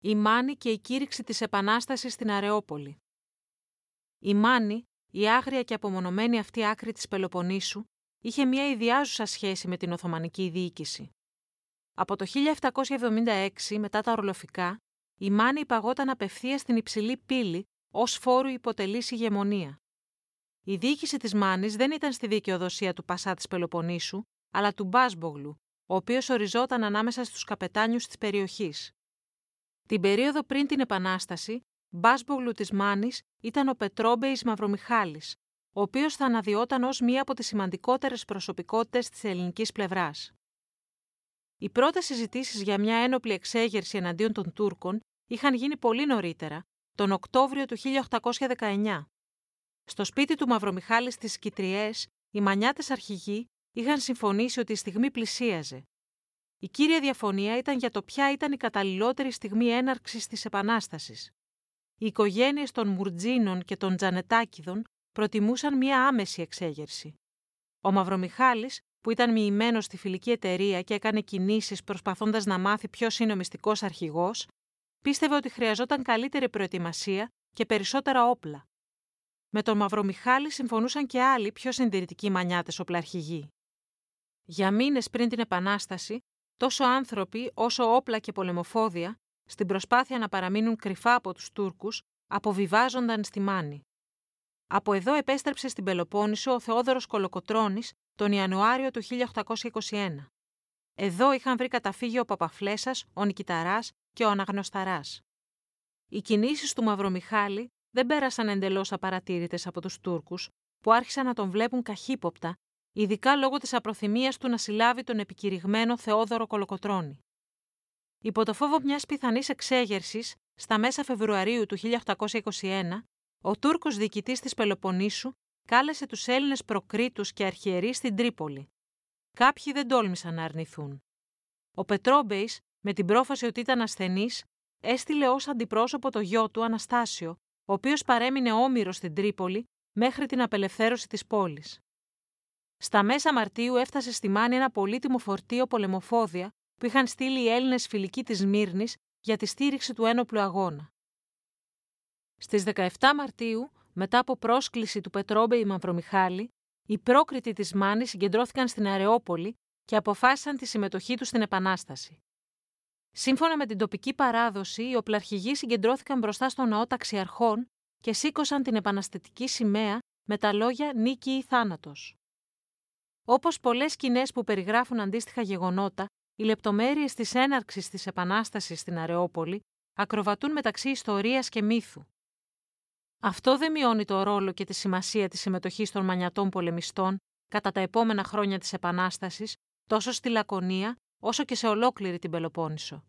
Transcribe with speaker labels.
Speaker 1: η Μάνη και η κήρυξη της Επανάστασης στην Αρεόπολη. Η Μάνη, η άγρια και απομονωμένη αυτή άκρη της Πελοποννήσου, είχε μια ιδιάζουσα σχέση με την Οθωμανική διοίκηση. Από το 1776, μετά τα ορλοφικά, η Μάνη υπαγόταν απευθείας στην υψηλή πύλη ως φόρου υποτελής ηγεμονία. Η διοίκηση της Μάνης δεν ήταν στη δικαιοδοσία του Πασά της Πελοποννήσου, αλλά του Μπάσμπογλου, ο οποίος οριζόταν ανάμεσα στους καπετάνιους της περιοχής. Την περίοδο πριν την Επανάσταση, Μπάσμπογλου τη Μάνη ήταν ο Πετρόμπεϊς Μαυρομιχάλης, ο οποίος θα αναδυόταν ως μία από τις σημαντικότερες προσωπικότητες της ελληνικής πλευράς. Οι πρώτες συζητήσεις για μια ένοπλη εξέγερση εναντίον των Τούρκων είχαν γίνει πολύ νωρίτερα, τον Οκτώβριο του 1819. Στο σπίτι του Μαυρομιχάλης στι Κιτριέ, οι μανιάτες αρχηγοί είχαν συμφωνήσει ότι η στιγμή πλησίαζε. Η κύρια διαφωνία ήταν για το ποια ήταν η καταλληλότερη στιγμή έναρξης της Επανάστασης. Οι οικογένειες των Μουρτζίνων και των Τζανετάκηδων προτιμούσαν μία άμεση εξέγερση. Ο Μαυρομιχάλης, που ήταν μοιημένος στη φιλική εταιρεία και έκανε κινήσεις προσπαθώντας να μάθει ποιος είναι ο μυστικός αρχηγός, πίστευε ότι χρειαζόταν καλύτερη προετοιμασία και περισσότερα όπλα. Με τον Μαυρομιχάλη συμφωνούσαν και άλλοι πιο συντηρητικοί μανιάτες οπλαρχηγοί. Για μήνες πριν την Επανάσταση, τόσο άνθρωποι όσο όπλα και πολεμοφόδια, στην προσπάθεια να παραμείνουν κρυφά από τους Τούρκους, αποβιβάζονταν στη Μάνη. Από εδώ επέστρεψε στην Πελοπόννησο ο Θεόδωρος Κολοκοτρώνης τον Ιανουάριο του 1821. Εδώ είχαν βρει καταφύγιο ο Παπαφλέσας, ο Νικηταράς και ο Αναγνωσταράς. Οι κινήσεις του Μαυρομιχάλη δεν πέρασαν εντελώς απαρατήρητες από τους Τούρκους, που άρχισαν να τον βλέπουν καχύποπτα, ειδικά λόγω της απροθυμίας του να συλλάβει τον επικηρυγμένο Θεόδωρο Κολοκοτρώνη. Υπό το φόβο μιας πιθανής εξέγερσης, στα μέσα Φεβρουαρίου του 1821, ο Τούρκος διοικητής της Πελοποννήσου κάλεσε τους Έλληνες προκρίτους και αρχιερείς στην Τρίπολη. Κάποιοι δεν τόλμησαν να αρνηθούν. Ο Πετρόμπεϊς, με την πρόφαση ότι ήταν ασθενής, έστειλε ως αντιπρόσωπο το γιο του Αναστάσιο, ο οποίος παρέμεινε όμοιρος στην Τρίπολη μέχρι την απελευθέρωση της πόλης. Στα μέσα Μαρτίου έφτασε στη Μάνη ένα πολύτιμο φορτίο πολεμοφόδια που είχαν στείλει οι Έλληνες φιλικοί της Μύρνης για τη στήριξη του ένοπλου αγώνα. Στις 17 Μαρτίου, μετά από πρόσκληση του Πετρόμπεϊ Μαυρομιχάλη, οι πρόκριτοι της Μάνης συγκεντρώθηκαν στην Αρεόπολη και αποφάσισαν τη συμμετοχή τους στην Επανάσταση. Σύμφωνα με την τοπική παράδοση, οι οπλαρχηγοί συγκεντρώθηκαν μπροστά στο ναό ταξιαρχών και σήκωσαν την επαναστατική σημαία με τα λόγια «Νίκη ή θάνατος». Όπως πολλές σκηνές που περιγράφουν αντίστοιχα γεγονότα, οι λεπτομέρειες της έναρξης της Επανάστασης στην Αρεόπολη ακροβατούν μεταξύ ιστορίας και μύθου. Αυτό δεν μειώνει το ρόλο και τη σημασία της συμμετοχής των μανιατών πολεμιστών κατά τα επόμενα χρόνια της Επανάστασης τόσο στη Λακωνία όσο και σε ολόκληρη την Πελοπόννησο.